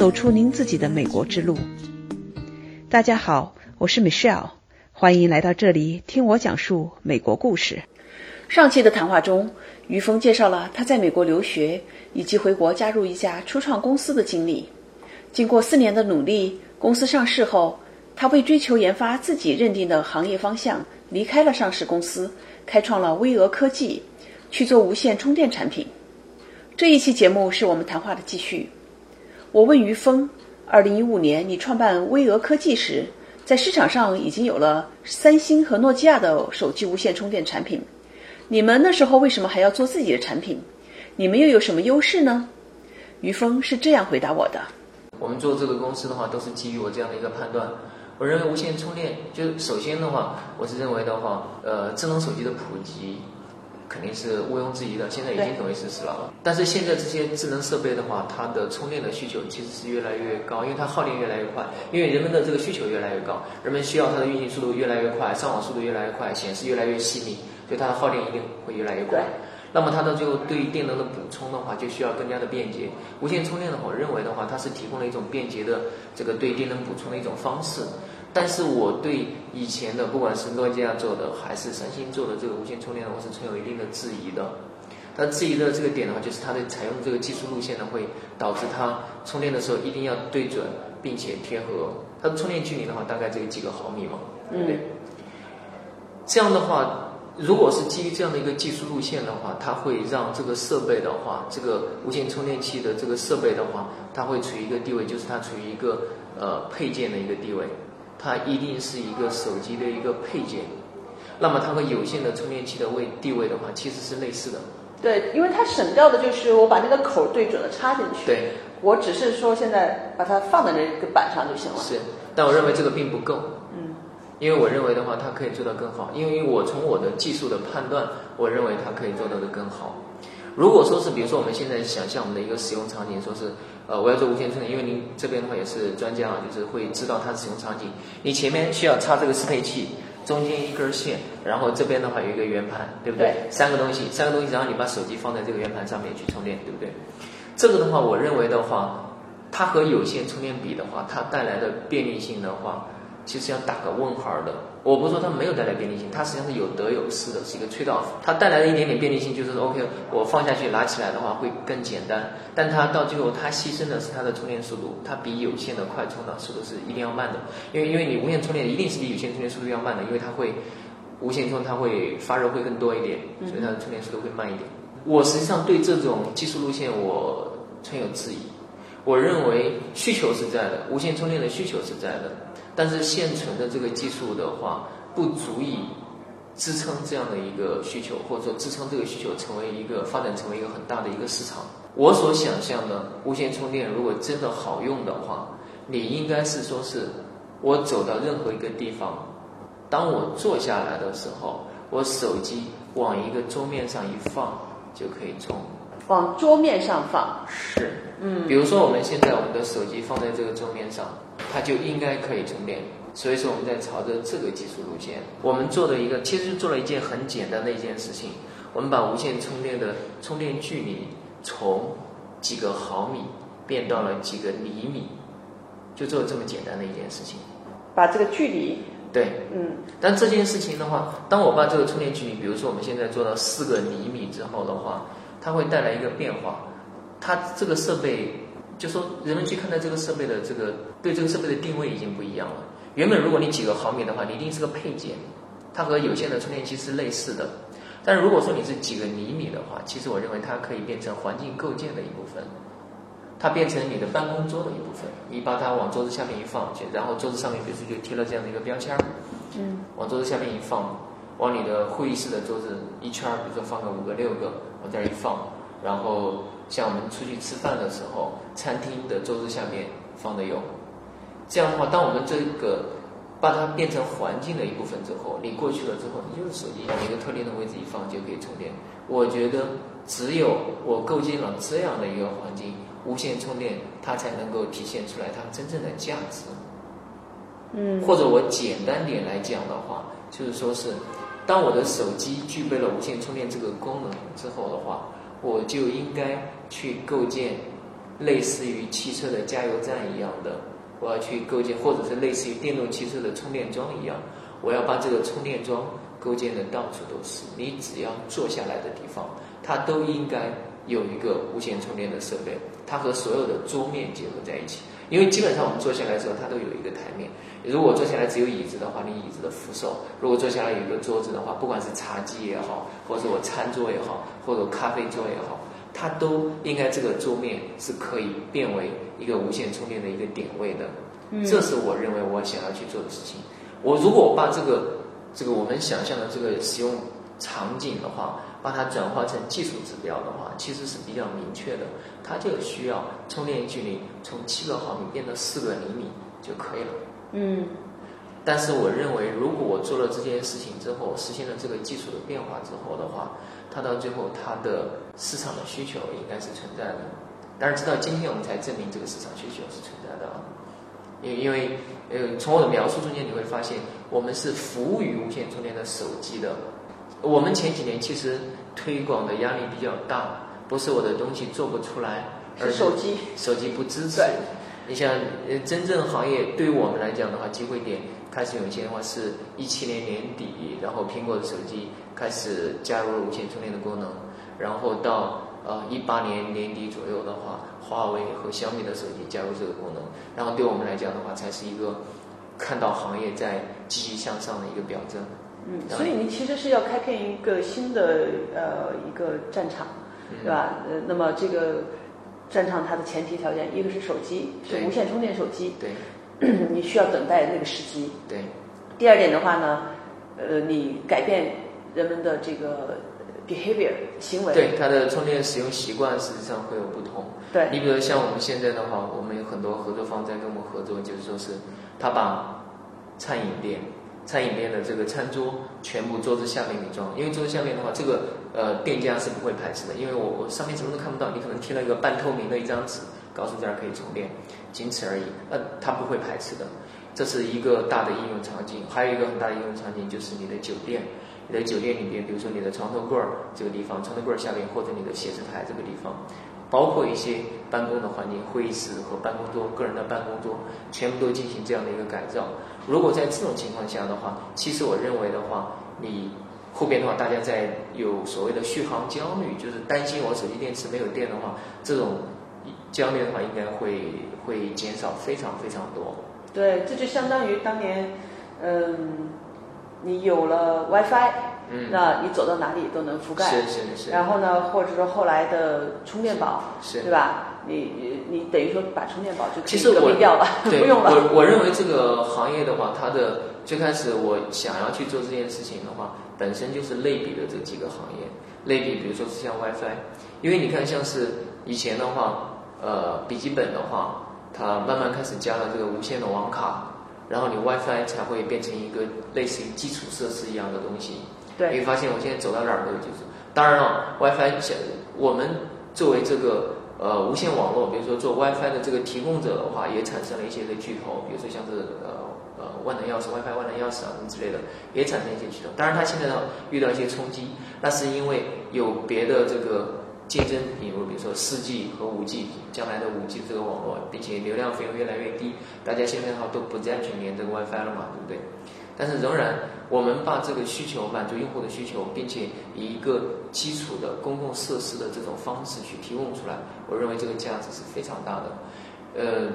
走出您自己的美国之路。大家好，我是 Michelle，欢迎来到这里听我讲述美国故事。上期的谈话中，于峰介绍了他在美国留学以及回国加入一家初创公司的经历。经过四年的努力，公司上市后，他为追求研发自己认定的行业方向，离开了上市公司，开创了微额科技，去做无线充电产品。这一期节目是我们谈话的继续。我问于峰：“二零一五年你创办微俄科技时，在市场上已经有了三星和诺基亚的手机无线充电产品，你们那时候为什么还要做自己的产品？你们又有什么优势呢？”于峰是这样回答我的：“我们做这个公司的话，都是基于我这样的一个判断。我认为无线充电，就首先的话，我是认为的话，呃，智能手机的普及。”肯定是毋庸置疑的，现在已经成为事实了。但是现在这些智能设备的话，它的充电的需求其实是越来越高，因为它耗电越来越快，因为人们的这个需求越来越高，人们需要它的运行速度越来越快，上网速度越来越快，显示越来越细腻，所以它的耗电一定会越来越快。那么它的就对于电能的补充的话，就需要更加的便捷。无线充电的话，我认为的话，它是提供了一种便捷的这个对电能补充的一种方式。但是我对以前的不管是诺基亚做的还是三星做的这个无线充电，我是存有一定的质疑的。它质疑的这个点的话，就是它的采用这个技术路线呢，会导致它充电的时候一定要对准并且贴合。它的充电距离的话，大概只有几个毫米嘛，对不对？这样的话，如果是基于这样的一个技术路线的话，它会让这个设备的话，这个无线充电器的这个设备的话，它会处于一个地位，就是它处于一个呃配件的一个地位。它一定是一个手机的一个配件，那么它和有线的充电器的位地位的话，其实是类似的。对，因为它省掉的就是我把那个口对准了插进去。对，我只是说现在把它放在那个板上就行了。是，但我认为这个并不够。嗯。因为我认为的话，它可以做到更好。因为我从我的技术的判断，我认为它可以做到的更好。如果说是，比如说我们现在想象我们的一个使用场景，说是。呃，我要做无线充电，因为您这边的话也是专家啊，就是会知道它的使用场景。你前面需要插这个适配器，中间一根线，然后这边的话有一个圆盘，对不对？三个东西，三个东西，然后你把手机放在这个圆盘上面去充电，对不对？这个的话，我认为的话，它和有线充电比的话，它带来的便利性的话。其实要打个问号的，我不是说它没有带来便利性，它实际上是有得有失的，是一个 trade off。它带来的一点点便利性就是，OK，我放下去拿起来的话会更简单，但它到最后它牺牲的是它的充电速度，它比有线的快充的速度是一定要慢的，因为因为你无线充电一定是比有线充电速度要慢的，因为它会无线充它会发热会更多一点，所以它的充电速度会慢一点。我实际上对这种技术路线我存有质疑，我认为需求是在的，无线充电的需求是在的。但是现存的这个技术的话，不足以支撑这样的一个需求，或者说支撑这个需求成为一个发展成为一个很大的一个市场。我所想象的无线充电，如果真的好用的话，你应该是说是我走到任何一个地方，当我坐下来的时候，我手机往一个桌面上一放就可以充。往桌面上放是，嗯，比如说我们现在我们的手机放在这个桌面上。它就应该可以充电，所以说我们在朝着这个技术路线，我们做的一个，其实做了一件很简单的一件事情，我们把无线充电的充电距离从几个毫米变到了几个厘米，就做这么简单的一件事情。把这个距离，对，嗯，但这件事情的话，当我把这个充电距离，比如说我们现在做到四个厘米之后的话，它会带来一个变化，它这个设备。就说人们去看待这个设备的这个对这个设备的定位已经不一样了。原本如果你几个毫米的话，你一定是个配件，它和有线的充电器是类似的。但是如果说你是几个厘米的话，其实我认为它可以变成环境构建的一部分，它变成你的办公桌的一部分。你把它往桌子下面一放，然后桌子上面比如说就贴了这样的一个标签儿，嗯，往桌子下面一放，往你的会议室的桌子一圈儿，比如说放个五个六个，往这儿一放，然后。像我们出去吃饭的时候，餐厅的桌子下面放的有，这样的话，当我们这个把它变成环境的一部分之后，你过去了之后，你就是手机一个特定的位置一放就可以充电。我觉得只有我构建了这样的一个环境，无线充电它才能够体现出来它真正的价值。嗯，或者我简单点来讲的话，就是说是，当我的手机具备了无线充电这个功能之后的话。我就应该去构建类似于汽车的加油站一样的，我要去构建，或者是类似于电动汽车的充电桩一样，我要把这个充电桩构建的到处都是。你只要坐下来的地方，它都应该有一个无线充电的设备，它和所有的桌面结合在一起。因为基本上我们坐下来之后，它都有一个台面。如果坐下来只有椅子的话，你椅子的扶手；如果坐下来有一个桌子的话，不管是茶几也好，或者我餐桌也好，或者咖啡桌也好，它都应该这个桌面是可以变为一个无线充电的一个点位的。这是我认为我想要去做的事情。我如果把这个这个我们想象的这个使用场景的话，把它转化成技术指标的话，其实是比较明确的。它就需要充电距离从七个毫米变到四个厘米就可以了。嗯。但是我认为，如果我做了这件事情之后，实现了这个技术的变化之后的话，它到最后它的市场的需求应该是存在的。但是直到今天我们才证明这个市场需求是存在的啊。因因为呃，从我的描述中间你会发现，我们是服务于无线充电的手机的。我们前几年其实推广的压力比较大，不是我的东西做不出来，而是手机手机不支持。你像呃，真正行业对于我们来讲的话，机会点开始涌现的话，是一七年年底，然后苹果的手机开始加入了无线充电的功能，然后到呃一八年年底左右的话，华为和小米的手机加入这个功能，然后对我们来讲的话，才是一个看到行业在积极向上的一个表征。嗯，所以你其实是要开辟一个新的呃一个战场，对吧？呃，那么这个战场它的前提条件，一个是手机，是无线充电手机，对，你需要等待那个时机。对。第二点的话呢，呃，你改变人们的这个 behavior 行为。对，它的充电使用习惯实际上会有不同。对。你比如像我们现在的话，我们有很多合作方在跟我们合作，就是说是他把餐饮店。餐饮店的这个餐桌全部桌子下面给装，因为桌子下面的话，这个呃店家是不会排斥的，因为我我上面什么都看不到，你可能贴了一个半透明的一张纸，高速这儿可以充电，仅此而已。那它不会排斥的，这是一个大的应用场景。还有一个很大的应用场景就是你的酒店，你的酒店里边，比如说你的床头柜儿这个地方，床头柜儿下面或者你的写字台这个地方，包括一些办公的环境，会议室和办公桌、个人的办公桌，全部都进行这样的一个改造。如果在这种情况下的话，其实我认为的话，你后边的话，大家在有所谓的续航焦虑，就是担心我手机电池没有电的话，这种焦虑的话，应该会会减少非常非常多。对，这就相当于当年，嗯，你有了 WiFi，嗯，那你走到哪里都能覆盖。是是是。然后呢，或者说后来的充电宝，是，对吧？你你等于说把充电宝就其实我掉了，不用了。我我认为这个行业的话，它的最开始我想要去做这件事情的话，本身就是类比的这几个行业，类比比如说是像 WiFi，因为你看像是以前的话，呃，笔记本的话，它慢慢开始加了这个无线的网卡，然后你 WiFi 才会变成一个类似于基础设施一样的东西。对。你会发现我现在走到哪儿都有就是，当然了，WiFi 想我们作为这个。呃，无线网络，比如说做 WiFi 的这个提供者的话，也产生了一些的巨头，比如说像是呃呃万能钥匙、WiFi 万能钥匙啊什么之类的，也产生一些巨头。当然，它现在呢遇到一些冲击，那是因为有别的这个竞争，比如比如说四 G 和五 G，将来的五 G 这个网络，并且流量费用越来越低，大家现在的话都不再去连这个 WiFi 了嘛，对不对？但是仍然，我们把这个需求满足用户的需求，并且以一个基础的公共设施的这种方式去提供出来，我认为这个价值是非常大的。呃，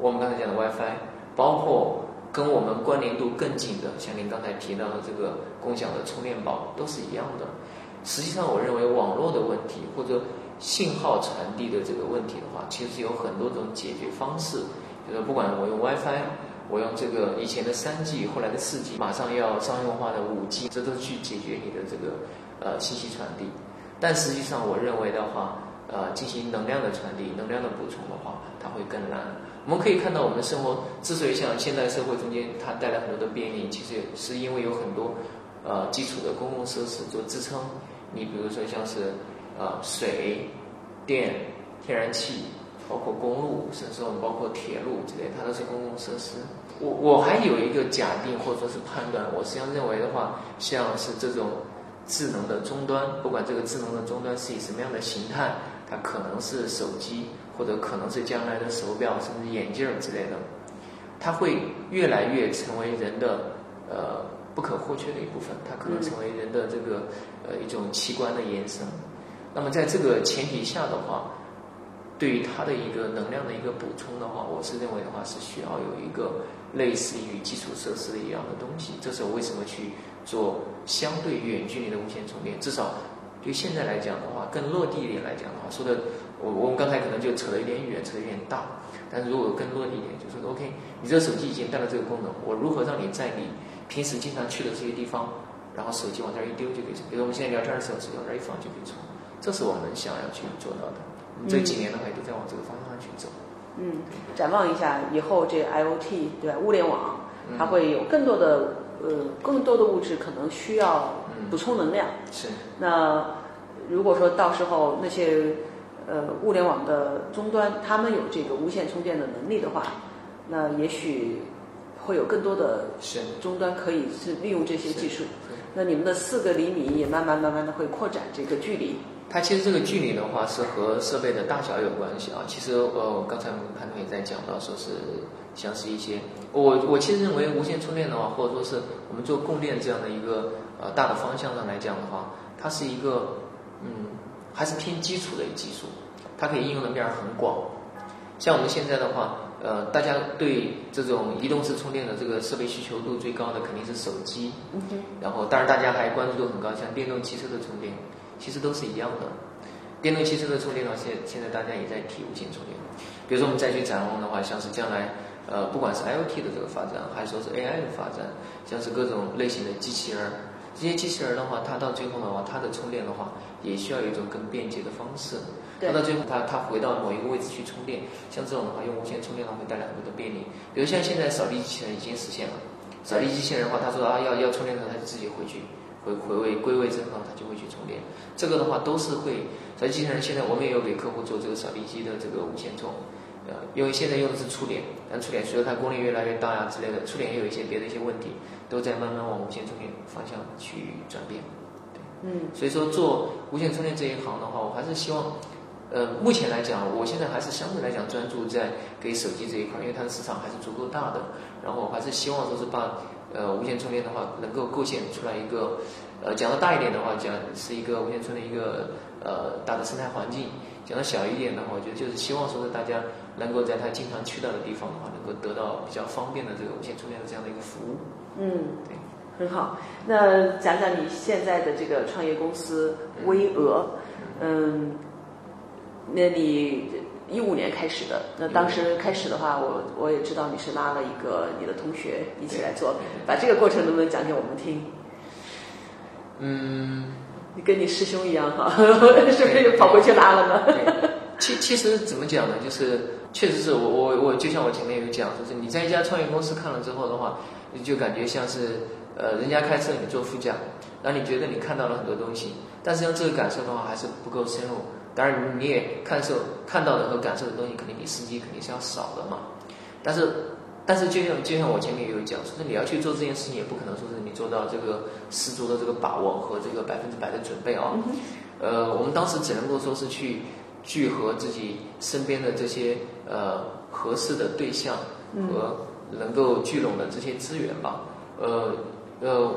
我们刚才讲的 WiFi，包括跟我们关联度更近的，像您刚才提到的这个共享的充电宝，都是一样的。实际上，我认为网络的问题或者信号传递的这个问题的话，其实有很多种解决方式。就是不管我用 WiFi。我用这个以前的三 G，后来的四 G，马上要商用化的五 G，这都去解决你的这个呃信息传递。但实际上，我认为的话，呃，进行能量的传递、能量的补充的话，它会更难。我们可以看到，我们的生活之所以像现代社会中间，它带来很多的便利，其实是因为有很多呃基础的公共设施做支撑。你比如说像是呃水电、天然气。包括公路，甚至我们包括铁路之类，它都是公共设施。我我还有一个假定或者说是判断，我实际上认为的话，像是这种智能的终端，不管这个智能的终端是以什么样的形态，它可能是手机，或者可能是将来的手表甚至眼镜之类的，它会越来越成为人的呃不可或缺的一部分，它可能成为人的这个呃一种器官的延伸。那么在这个前提下的话，对于它的一个能量的一个补充的话，我是认为的话是需要有一个类似于基础设施的一样的东西。这是我为什么去做相对远距离的无线充电，至少对现在来讲的话，更落地一点来讲的话，说的我我们刚才可能就扯得有点远，扯得有点大。但是如果更落地一点，就说 OK，你这个手机已经带了这个功能，我如何让你在你平时经常去的这些地方，然后手机往这儿一丢就可以充？比如我们现在聊天的时候，手机往这儿一放就可以充。这是我们想要去做到的。这几年的话，也都在往这个方向上去走。嗯，展望一下以后，这 IOT 对吧？物联网，它会有更多的呃，更多的物质可能需要补充能量。是。那如果说到时候那些呃物联网的终端，他们有这个无线充电的能力的话，那也许会有更多的终端可以是利用这些技术。那你们的四个厘米也慢慢慢慢的会扩展这个距离。它其实这个距离的话是和设备的大小有关系啊。其实呃，刚才潘总也在讲到，说是像是一些我我其实认为无线充电的话，或者说是我们做供电这样的一个呃大的方向上来讲的话，它是一个嗯还是偏基础的一技术，它可以应用的面很广。像我们现在的话，呃，大家对这种移动式充电的这个设备需求度最高的肯定是手机，然后当然大家还关注度很高，像电动汽车的充电。其实都是一样的，电动汽车的充电呢，现现在大家也在提无线充电。比如说我们再去展望的话，像是将来，呃，不管是 IOT 的这个发展，还是说是 AI 的发展，像是各种类型的机器人，这些机器人的话，它到最后的话，它的充电的话，也需要有一种更便捷的方式。它到最后，它它回到某一个位置去充电，像这种的话，用无线充电的话，会带来很多的便利。比如像现在扫地机器人已经实现了，扫地机器人的话，他说啊要要充电的时候，他就自己回去。回回位归位之后，它就会去充电。这个的话都是会。扫地机器人现在我们也有给客户做这个扫地机的这个无线充，呃，因为现在用的是触点，但触点随着它功率越来越大呀之类的，触点也有一些别的一些问题，都在慢慢往无线充电方向去转变。对，嗯。所以说做无线充电这一行的话，我还是希望，呃，目前来讲，我现在还是相对来讲专注在给手机这一块，因为它的市场还是足够大的。然后我还是希望说是把。呃，无线充电的话，能够构建出来一个，呃，讲的大一点的话，讲是一个无线充电一个呃大的生态环境；讲的小一点的话，我觉得就是希望说是大家能够在他经常去到的地方的话，能够得到比较方便的这个无线充电的这样的一个服务。嗯，对，很好。那讲讲你现在的这个创业公司微额，嗯，那你？一五年开始的，那当时开始的话，我我也知道你是拉了一个你的同学一起来做，把这个过程能不能讲给我们听？嗯，你跟你师兄一样哈，是不是又跑回去拉了呢？其其实怎么讲呢？就是确实是我我我就像我前面有讲，就是你在一家创业公司看了之后的话，你就感觉像是呃人家开车你坐副驾，然后你觉得你看到了很多东西，但是像这个感受的话还是不够深入。当然，你也看受看到的和感受的东西，肯定比司机肯定是要少的嘛。但是，但是就像就像我前面也有讲，说是你要去做这件事情，也不可能说是你做到这个十足的这个把握和这个百分之百的准备啊。呃，我们当时只能够说是去聚合自己身边的这些呃合适的对象和能够聚拢的这些资源吧。呃呃，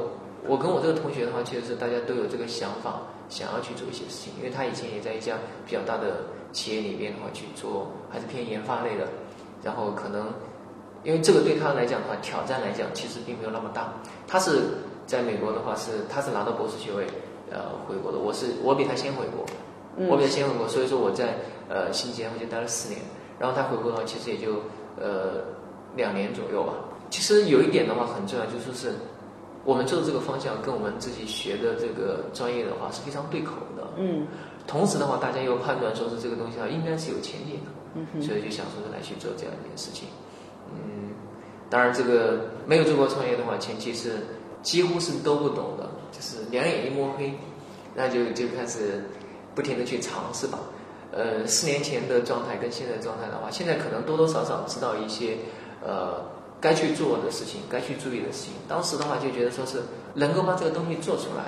我跟我这个同学的话，其实是大家都有这个想法。想要去做一些事情，因为他以前也在一家比较大的企业里边的话去做，还是偏研发类的。然后可能，因为这个对他来讲的话，挑战来讲其实并没有那么大。他是在美国的话是，他是拿到博士学位，呃，回国的。我是我比他先回国，我比较先回国，所以说我在呃新西兰我就待了四年。然后他回国的话，其实也就呃两年左右吧。其实有一点的话很重要，就说是。我们做的这个方向跟我们自己学的这个专业的话是非常对口的。嗯。同时的话，大家又判断说是这个东西啊，应该是有前景的。嗯所以就想说是来去做这样一件事情。嗯。当然，这个没有做过创业的话，前期是几乎是都不懂的，就是两眼一摸黑，那就就开始不停的去尝试吧。呃，四年前的状态跟现在状态的话，现在可能多多少少知道一些呃。该去做的事情，该去注意的事情。当时的话就觉得说是能够把这个东西做出来，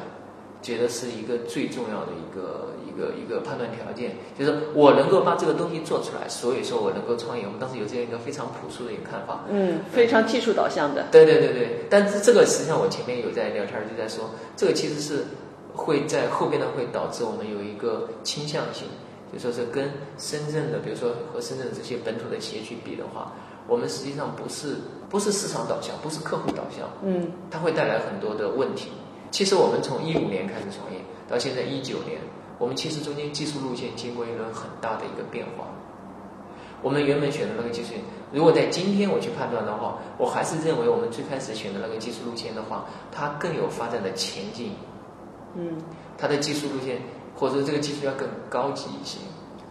觉得是一个最重要的一个一个一个判断条件，就是我能够把这个东西做出来，所以说我能够创业。我们当时有这样一个非常朴素的一个看法，嗯，非常技术导向的。对对对对，但是这个实际上我前面有在聊天就在说，这个其实是会在后边呢会导致我们有一个倾向性，就说是跟深圳的，比如说和深圳这些本土的企业去比的话，我们实际上不是不是市场导向，不是客户导向，嗯，它会带来很多的问题。其实我们从一五年开始创业到现在一九年，我们其实中间技术路线经过一轮很大的一个变化。我们原本选的那个技术，如果在今天我去判断的话，我还是认为我们最开始选的那个技术路线的话，它更有发展的前景。嗯，它的技术路线或者说这个技术要更高级一些。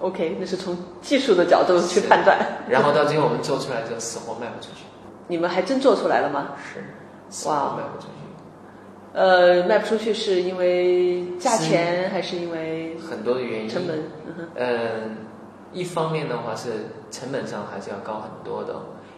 OK，那是从技术的角度去判断。然后到最后我们做出来之后死活卖不出去。你们还真做出来了吗？是，哇，卖不出去。呃，卖不出去是因为价钱还是因为很多的原因？成本。嗯，一方面的话是成本上还是要高很多的，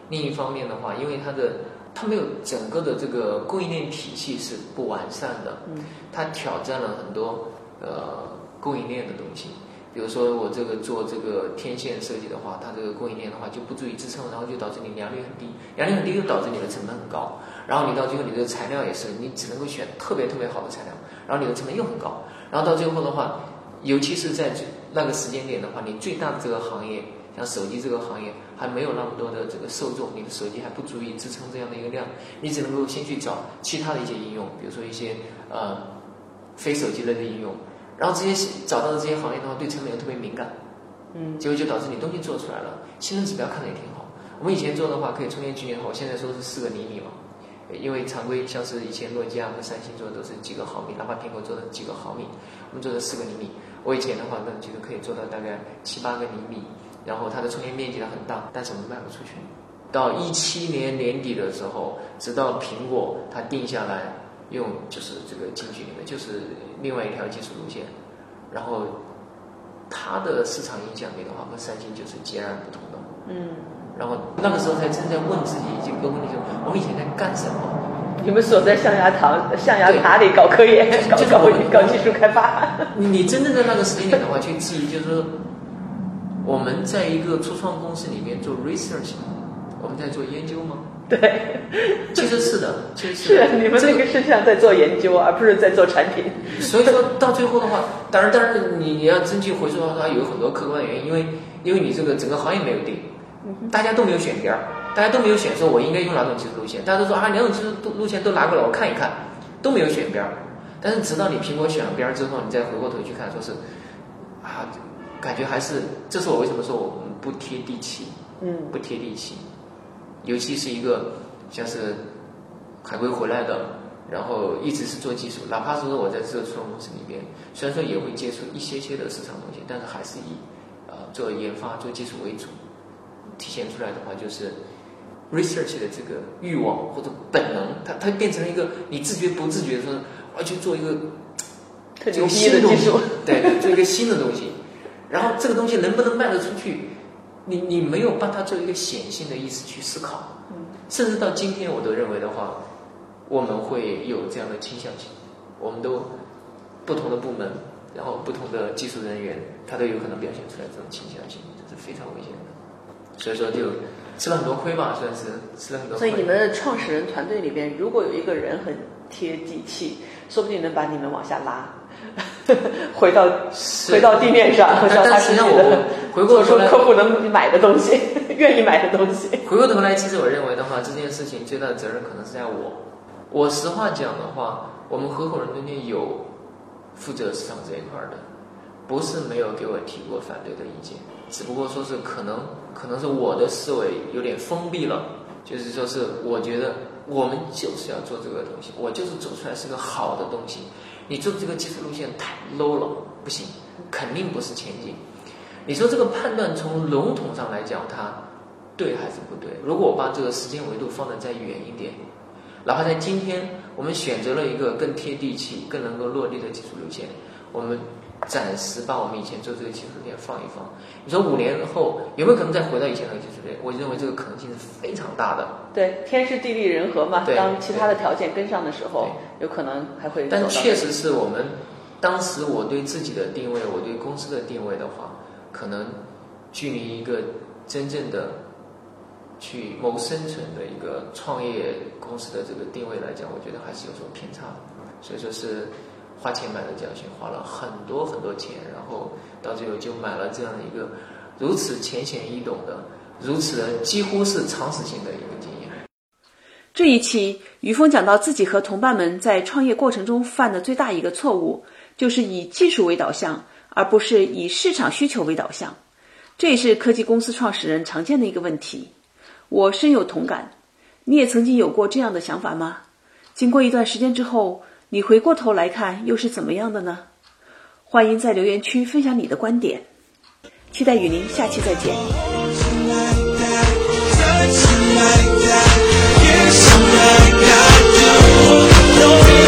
另一方面的话，因为它的它没有整个的这个供应链体系是不完善的，嗯，它挑战了很多呃供应链的东西。比如说我这个做这个天线设计的话，它这个供应链的话就不足以支撑，然后就导致你良率很低，良率很低又导致你的成本很高，然后你到最后你这个材料也是，你只能够选特别特别好的材料，然后你的成本又很高，然后到最后的话，尤其是在那个时间点的话，你最大的这个行业，像手机这个行业还没有那么多的这个受众，你的手机还不足以支撑这样的一个量，你只能够先去找其他的一些应用，比如说一些呃非手机类的应用。然后这些找到的这些行业的话，对成本又特别敏感，嗯，结果就导致你东西做出来了，性能指标看的也挺好。我们以前做的话，可以充电距离好，现在说是四个厘米嘛，因为常规像是以前诺基亚和三星做的都是几个毫米，哪怕苹果做的几个毫米，我们做的四个厘米。我以前的话，那其实可以做到大概七八个厘米，然后它的充电面积呢很大，但是我们卖不出去。到一七年年底的时候，直到苹果它定下来。用就是这个近距离的，就是另外一条技术路线，然后它的市场影响力的话和三星就是截然不同的。嗯。然后那个时候才正在问自己一个问题：就我们以前在干什么？你们所在象牙塔象牙塔里搞科研，搞搞搞技术开发。你真正在那个时间点的话，去质疑，就是说我们在一个初创公司里面做 research，我们在做研究吗？对，其实是的，其实是你们这个是像在做研究，而不是在做产品。所以说到最后的话，当然，当然，你你要真去回溯的话，它有很多客观的原因，因为因为你这个整个行业没有定，大家都没有选边儿，大家都没有选说我应该用哪种技术路线，大家都说啊，两种技术路线都拿过来我看一看，都没有选边儿。但是直到你苹果选了边儿之后，你再回过头去看，说是啊，感觉还是，这是我为什么说我们不贴地气，嗯，不贴地气。尤其是一个像是海归回来的，然后一直是做技术，哪怕是说我在这个初创公司里边，虽然说也会接触一些些的市场东西，但是还是以呃做研发、做技术为主。体现出来的话，就是 research 的这个欲望或者本能，它它变成了一个你自觉不自觉的说我要去做一个特牛逼的技术，对，做一个新的东西，然后这个东西能不能卖得出去？你你没有把它做一个显性的意思去思考，甚至到今天我都认为的话，我们会有这样的倾向性，我们都不同的部门，然后不同的技术人员，他都有可能表现出来这种倾向性，这是非常危险的。所以说就吃了很多亏吧，算是吃了很多亏。所以你们的创始人团队里边，如果有一个人很贴地气，说不定能把你们往下拉。回到回到地面上，回到他实际的，做出客户能买的东西，愿意买的东西。回过头来，其实我认为的话，这件事情最大的责任可能是在我。我实话讲的话，我们合伙人中间有负责市场这一块的，不是没有给我提过反对的意见，只不过说是可能可能是我的思维有点封闭了，就是说是我觉得我们就是要做这个东西，我就是走出来是个好的东西。你做这个技术路线太 low 了，不行，肯定不是前进。你说这个判断从笼统上来讲，它对还是不对？如果我把这个时间维度放得再远一点，哪怕在今天我们选择了一个更贴地气、更能够落地的技术路线，我们暂时把我们以前做这个技术店放一放。你说五年后有没有可能再回到以前那个技术店？我认为这个可能性是非常大的。对，天时地利人和嘛，当其他的条件跟上的时候，有可能还会。但确实是我们当时我对自己的定位，我对公司的定位的话，可能距离一个真正的去谋生存的一个创业公司的这个定位来讲，我觉得还是有所偏差。所以说是。花钱买的教训，花了很多很多钱，然后到最后就买了这样一个如此浅显易懂的、如此的几乎是常识性的一个经验。这一期，于峰讲到自己和同伴们在创业过程中犯的最大一个错误，就是以技术为导向，而不是以市场需求为导向。这也是科技公司创始人常见的一个问题。我深有同感。你也曾经有过这样的想法吗？经过一段时间之后。你回过头来看又是怎么样的呢？欢迎在留言区分享你的观点，期待与您下期再见。Like that, that, don't, don't.